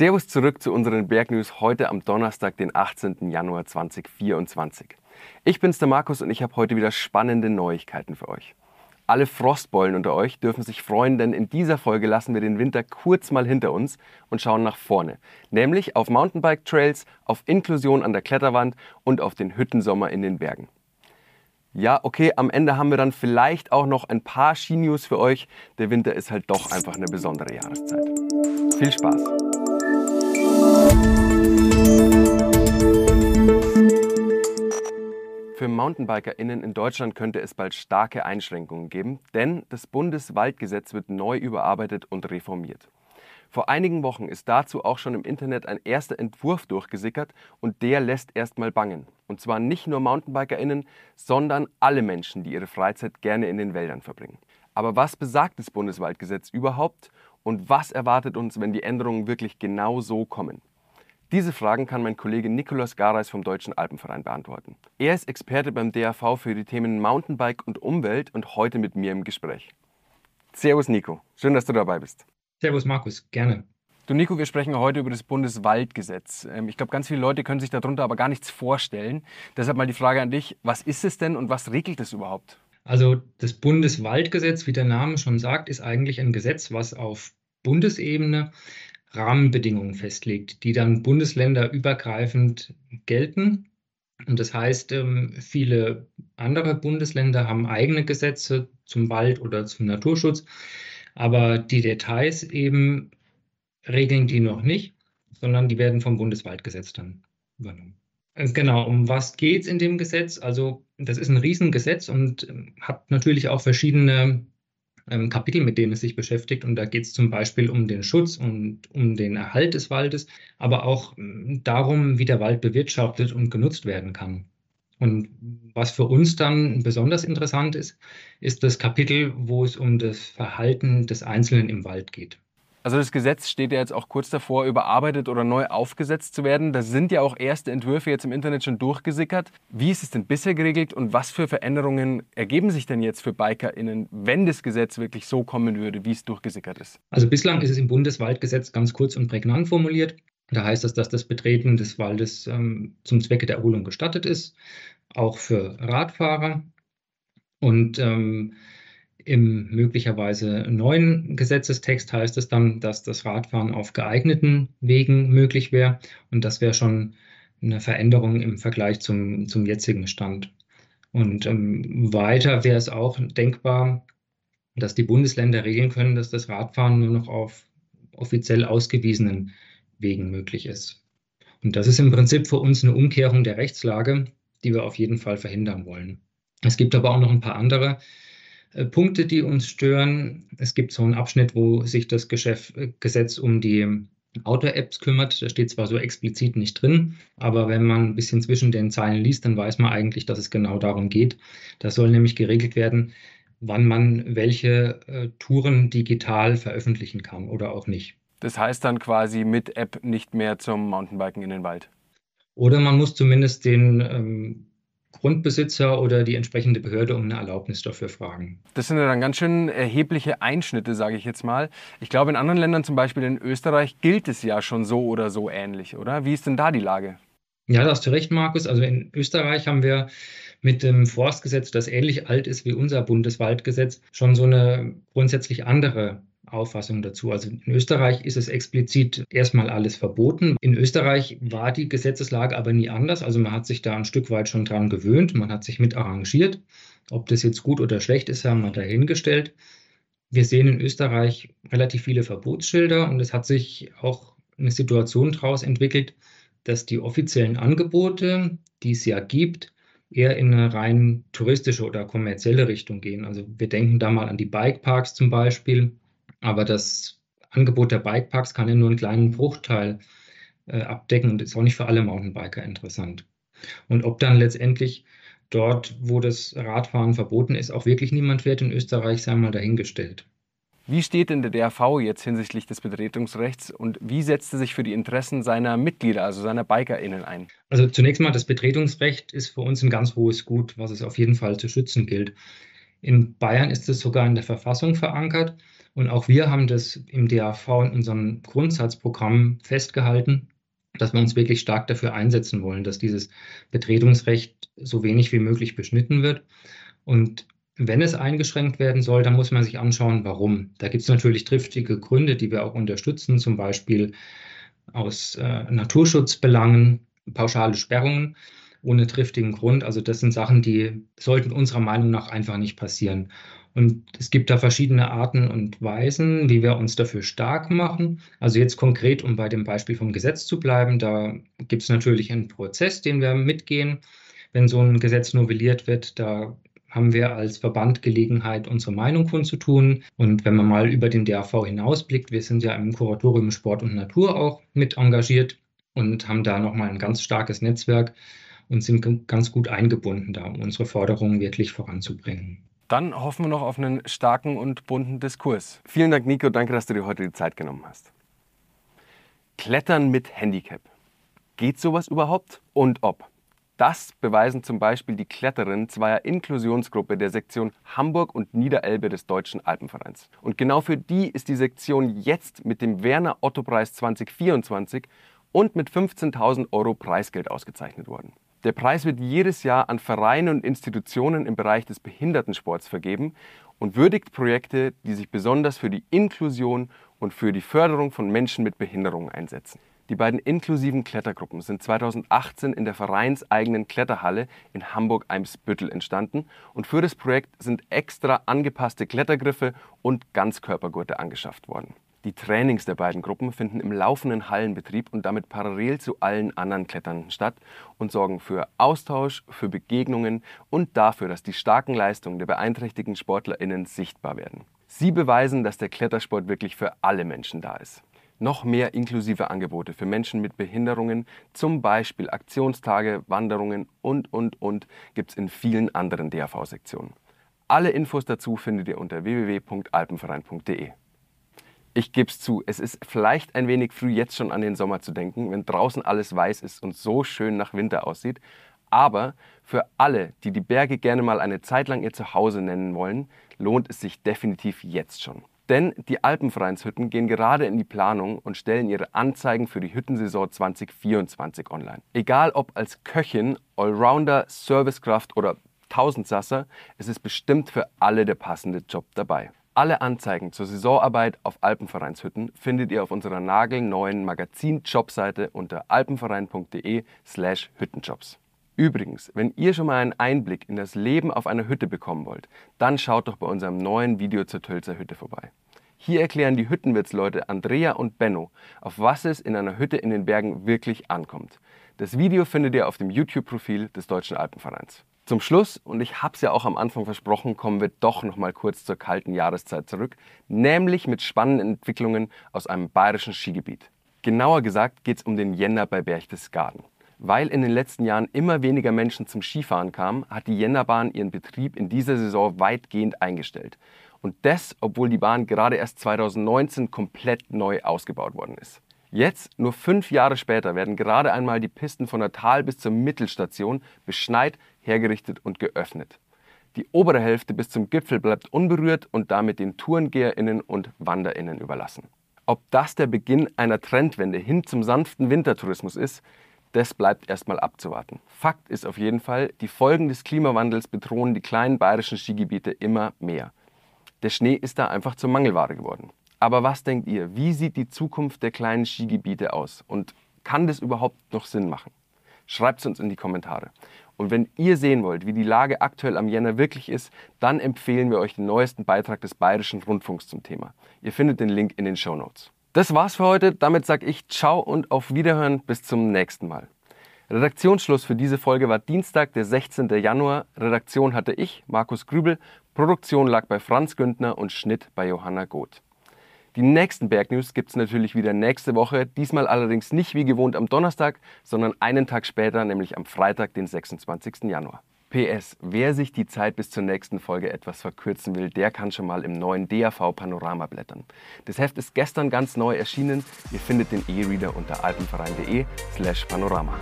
Servus zurück zu unseren Bergnews heute am Donnerstag, den 18. Januar 2024. Ich bin's der Markus und ich habe heute wieder spannende Neuigkeiten für euch. Alle Frostbeulen unter euch dürfen sich freuen, denn in dieser Folge lassen wir den Winter kurz mal hinter uns und schauen nach vorne, nämlich auf Mountainbike-Trails, auf Inklusion an der Kletterwand und auf den Hüttensommer in den Bergen. Ja, okay, am Ende haben wir dann vielleicht auch noch ein paar Ski-News für euch. Der Winter ist halt doch einfach eine besondere Jahreszeit. Viel Spaß! Für MountainbikerInnen in Deutschland könnte es bald starke Einschränkungen geben, denn das Bundeswaldgesetz wird neu überarbeitet und reformiert. Vor einigen Wochen ist dazu auch schon im Internet ein erster Entwurf durchgesickert und der lässt erstmal bangen. Und zwar nicht nur MountainbikerInnen, sondern alle Menschen, die ihre Freizeit gerne in den Wäldern verbringen. Aber was besagt das Bundeswaldgesetz überhaupt und was erwartet uns, wenn die Änderungen wirklich genau so kommen? Diese Fragen kann mein Kollege Nikolaus Gareis vom Deutschen Alpenverein beantworten. Er ist Experte beim DAV für die Themen Mountainbike und Umwelt und heute mit mir im Gespräch. Servus Nico, schön, dass du dabei bist. Servus Markus, gerne. Du Nico, wir sprechen heute über das Bundeswaldgesetz. Ähm, ich glaube, ganz viele Leute können sich darunter aber gar nichts vorstellen. Deshalb mal die Frage an dich, was ist es denn und was regelt es überhaupt? Also das Bundeswaldgesetz, wie der Name schon sagt, ist eigentlich ein Gesetz, was auf Bundesebene Rahmenbedingungen festlegt, die dann bundesländerübergreifend gelten. Und das heißt, ähm, viele andere Bundesländer haben eigene Gesetze zum Wald oder zum Naturschutz. Aber die Details eben regeln die noch nicht, sondern die werden vom Bundeswaldgesetz dann übernommen. Äh, genau, um was geht es in dem Gesetz? Also das ist ein Riesengesetz und ähm, hat natürlich auch verschiedene ähm, Kapitel, mit denen es sich beschäftigt. Und da geht es zum Beispiel um den Schutz und um den Erhalt des Waldes, aber auch ähm, darum, wie der Wald bewirtschaftet und genutzt werden kann. Und was für uns dann besonders interessant ist, ist das Kapitel, wo es um das Verhalten des Einzelnen im Wald geht. Also das Gesetz steht ja jetzt auch kurz davor, überarbeitet oder neu aufgesetzt zu werden. Da sind ja auch erste Entwürfe jetzt im Internet schon durchgesickert. Wie ist es denn bisher geregelt und was für Veränderungen ergeben sich denn jetzt für BikerInnen, wenn das Gesetz wirklich so kommen würde, wie es durchgesickert ist? Also bislang ist es im Bundeswaldgesetz ganz kurz und prägnant formuliert. Da heißt es, dass das Betreten des Waldes ähm, zum Zwecke der Erholung gestattet ist, auch für Radfahrer. Und ähm, im möglicherweise neuen Gesetzestext heißt es dann, dass das Radfahren auf geeigneten Wegen möglich wäre. Und das wäre schon eine Veränderung im Vergleich zum, zum jetzigen Stand. Und ähm, weiter wäre es auch denkbar, dass die Bundesländer regeln können, dass das Radfahren nur noch auf offiziell ausgewiesenen Wegen möglich ist. Und das ist im Prinzip für uns eine Umkehrung der Rechtslage, die wir auf jeden Fall verhindern wollen. Es gibt aber auch noch ein paar andere Punkte, die uns stören. Es gibt so einen Abschnitt, wo sich das Geschäft, äh, Gesetz um die Auto-Apps kümmert. Da steht zwar so explizit nicht drin, aber wenn man ein bisschen zwischen den Zeilen liest, dann weiß man eigentlich, dass es genau darum geht. Da soll nämlich geregelt werden, wann man welche äh, Touren digital veröffentlichen kann oder auch nicht. Das heißt dann quasi mit App nicht mehr zum Mountainbiken in den Wald. Oder man muss zumindest den ähm, Grundbesitzer oder die entsprechende Behörde um eine Erlaubnis dafür fragen. Das sind ja dann ganz schön erhebliche Einschnitte, sage ich jetzt mal. Ich glaube, in anderen Ländern, zum Beispiel in Österreich, gilt es ja schon so oder so ähnlich, oder? Wie ist denn da die Lage? Ja, da hast du recht, Markus. Also in Österreich haben wir mit dem Forstgesetz, das ähnlich alt ist wie unser Bundeswaldgesetz, schon so eine grundsätzlich andere Auffassung dazu. Also in Österreich ist es explizit erstmal alles verboten. In Österreich war die Gesetzeslage aber nie anders. Also man hat sich da ein Stück weit schon dran gewöhnt, man hat sich mit arrangiert. Ob das jetzt gut oder schlecht ist, haben wir dahingestellt. Wir sehen in Österreich relativ viele Verbotsschilder und es hat sich auch eine Situation daraus entwickelt, dass die offiziellen Angebote, die es ja gibt, eher in eine rein touristische oder kommerzielle Richtung gehen. Also wir denken da mal an die Bikeparks zum Beispiel. Aber das Angebot der Bikeparks kann ja nur einen kleinen Bruchteil äh, abdecken und ist auch nicht für alle Mountainbiker interessant. Und ob dann letztendlich dort, wo das Radfahren verboten ist, auch wirklich niemand fährt in Österreich, sei mal dahingestellt. Wie steht denn der DRV jetzt hinsichtlich des Betretungsrechts und wie setzt er sich für die Interessen seiner Mitglieder, also seiner BikerInnen ein? Also zunächst mal, das Betretungsrecht ist für uns ein ganz hohes Gut, was es auf jeden Fall zu schützen gilt. In Bayern ist es sogar in der Verfassung verankert Und auch wir haben das im DAV in unserem Grundsatzprogramm festgehalten, dass wir uns wirklich stark dafür einsetzen wollen, dass dieses Betretungsrecht so wenig wie möglich beschnitten wird. Und wenn es eingeschränkt werden soll, dann muss man sich anschauen, warum. Da gibt es natürlich triftige Gründe, die wir auch unterstützen, zum Beispiel aus äh, Naturschutzbelangen, pauschale Sperrungen ohne triftigen Grund. Also das sind Sachen, die sollten unserer Meinung nach einfach nicht passieren. Und es gibt da verschiedene Arten und Weisen, wie wir uns dafür stark machen. Also jetzt konkret, um bei dem Beispiel vom Gesetz zu bleiben, da gibt es natürlich einen Prozess, den wir mitgehen. Wenn so ein Gesetz novelliert wird, da haben wir als Verband Gelegenheit, unsere Meinung kundzutun. Und wenn man mal über den DAV hinausblickt, wir sind ja im Kuratorium Sport und Natur auch mit engagiert und haben da nochmal ein ganz starkes Netzwerk und sind ganz gut eingebunden da, um unsere Forderungen wirklich voranzubringen. Dann hoffen wir noch auf einen starken und bunten Diskurs. Vielen Dank, Nico. Danke, dass du dir heute die Zeit genommen hast. Klettern mit Handicap. Geht sowas überhaupt? Und ob? Das beweisen zum Beispiel die Kletterinnen zweier Inklusionsgruppe der Sektion Hamburg und Niederelbe des Deutschen Alpenvereins. Und genau für die ist die Sektion jetzt mit dem Werner Otto Preis 2024 und mit 15.000 Euro Preisgeld ausgezeichnet worden. Der Preis wird jedes Jahr an Vereine und Institutionen im Bereich des Behindertensports vergeben und würdigt Projekte, die sich besonders für die Inklusion und für die Förderung von Menschen mit Behinderungen einsetzen. Die beiden inklusiven Klettergruppen sind 2018 in der vereinseigenen Kletterhalle in Hamburg-Eimsbüttel entstanden und für das Projekt sind extra angepasste Klettergriffe und Ganzkörpergurte angeschafft worden. Die Trainings der beiden Gruppen finden im laufenden Hallenbetrieb und damit parallel zu allen anderen Kletternden statt und sorgen für Austausch, für Begegnungen und dafür, dass die starken Leistungen der beeinträchtigten SportlerInnen sichtbar werden. Sie beweisen, dass der Klettersport wirklich für alle Menschen da ist noch mehr inklusive Angebote für Menschen mit Behinderungen, zum Beispiel Aktionstage, Wanderungen und, und, und, gibt es in vielen anderen DAV-Sektionen. Alle Infos dazu findet ihr unter www.alpenverein.de. Ich gebe es zu, es ist vielleicht ein wenig früh jetzt schon an den Sommer zu denken, wenn draußen alles weiß ist und so schön nach Winter aussieht. Aber für alle, die die Berge gerne mal eine Zeit lang ihr Zuhause nennen wollen, lohnt es sich definitiv jetzt schon. Denn die Alpenvereinshütten gehen gerade in die Planung und stellen ihre Anzeigen für die Hüttensaison 2024 online. Egal ob als Köchin, Allrounder, Servicekraft oder Tausendsasser, es ist bestimmt für alle der passende Job dabei. Alle Anzeigen zur Saisonarbeit auf Alpenvereinshütten findet ihr auf unserer nagelneuen Magazin-Jobseite unter alpenverein.de/slash Hüttenjobs. Übrigens, wenn ihr schon mal einen Einblick in das Leben auf einer Hütte bekommen wollt, dann schaut doch bei unserem neuen Video zur Tölzer Hütte vorbei. Hier erklären die Hüttenwirtsleute Andrea und Benno, auf was es in einer Hütte in den Bergen wirklich ankommt. Das Video findet ihr auf dem YouTube-Profil des Deutschen Alpenvereins. Zum Schluss, und ich habe es ja auch am Anfang versprochen, kommen wir doch noch mal kurz zur kalten Jahreszeit zurück, nämlich mit spannenden Entwicklungen aus einem bayerischen Skigebiet. Genauer gesagt geht es um den Jänner bei Berchtesgaden. Weil in den letzten Jahren immer weniger Menschen zum Skifahren kamen, hat die Jännerbahn ihren Betrieb in dieser Saison weitgehend eingestellt. Und das, obwohl die Bahn gerade erst 2019 komplett neu ausgebaut worden ist. Jetzt, nur fünf Jahre später, werden gerade einmal die Pisten von der Tal- bis zur Mittelstation beschneit, hergerichtet und geöffnet. Die obere Hälfte bis zum Gipfel bleibt unberührt und damit den TourengäherInnen und WanderInnen überlassen. Ob das der Beginn einer Trendwende hin zum sanften Wintertourismus ist, das bleibt erstmal abzuwarten. Fakt ist auf jeden Fall, die Folgen des Klimawandels bedrohen die kleinen bayerischen Skigebiete immer mehr. Der Schnee ist da einfach zur Mangelware geworden. Aber was denkt ihr? Wie sieht die Zukunft der kleinen Skigebiete aus? Und kann das überhaupt noch Sinn machen? Schreibt es uns in die Kommentare. Und wenn ihr sehen wollt, wie die Lage aktuell am Jänner wirklich ist, dann empfehlen wir euch den neuesten Beitrag des Bayerischen Rundfunks zum Thema. Ihr findet den Link in den Show Notes. Das war's für heute. Damit sage ich Ciao und auf Wiederhören. Bis zum nächsten Mal. Redaktionsschluss für diese Folge war Dienstag, der 16. Januar. Redaktion hatte ich, Markus Grübel. Produktion lag bei Franz Güntner und Schnitt bei Johanna Goth. Die nächsten Bergnews gibt es natürlich wieder nächste Woche, diesmal allerdings nicht wie gewohnt am Donnerstag, sondern einen Tag später, nämlich am Freitag, den 26. Januar. PS, wer sich die Zeit bis zur nächsten Folge etwas verkürzen will, der kann schon mal im neuen DAV Panorama blättern. Das Heft ist gestern ganz neu erschienen. Ihr findet den E-Reader unter alpenverein.de slash panorama.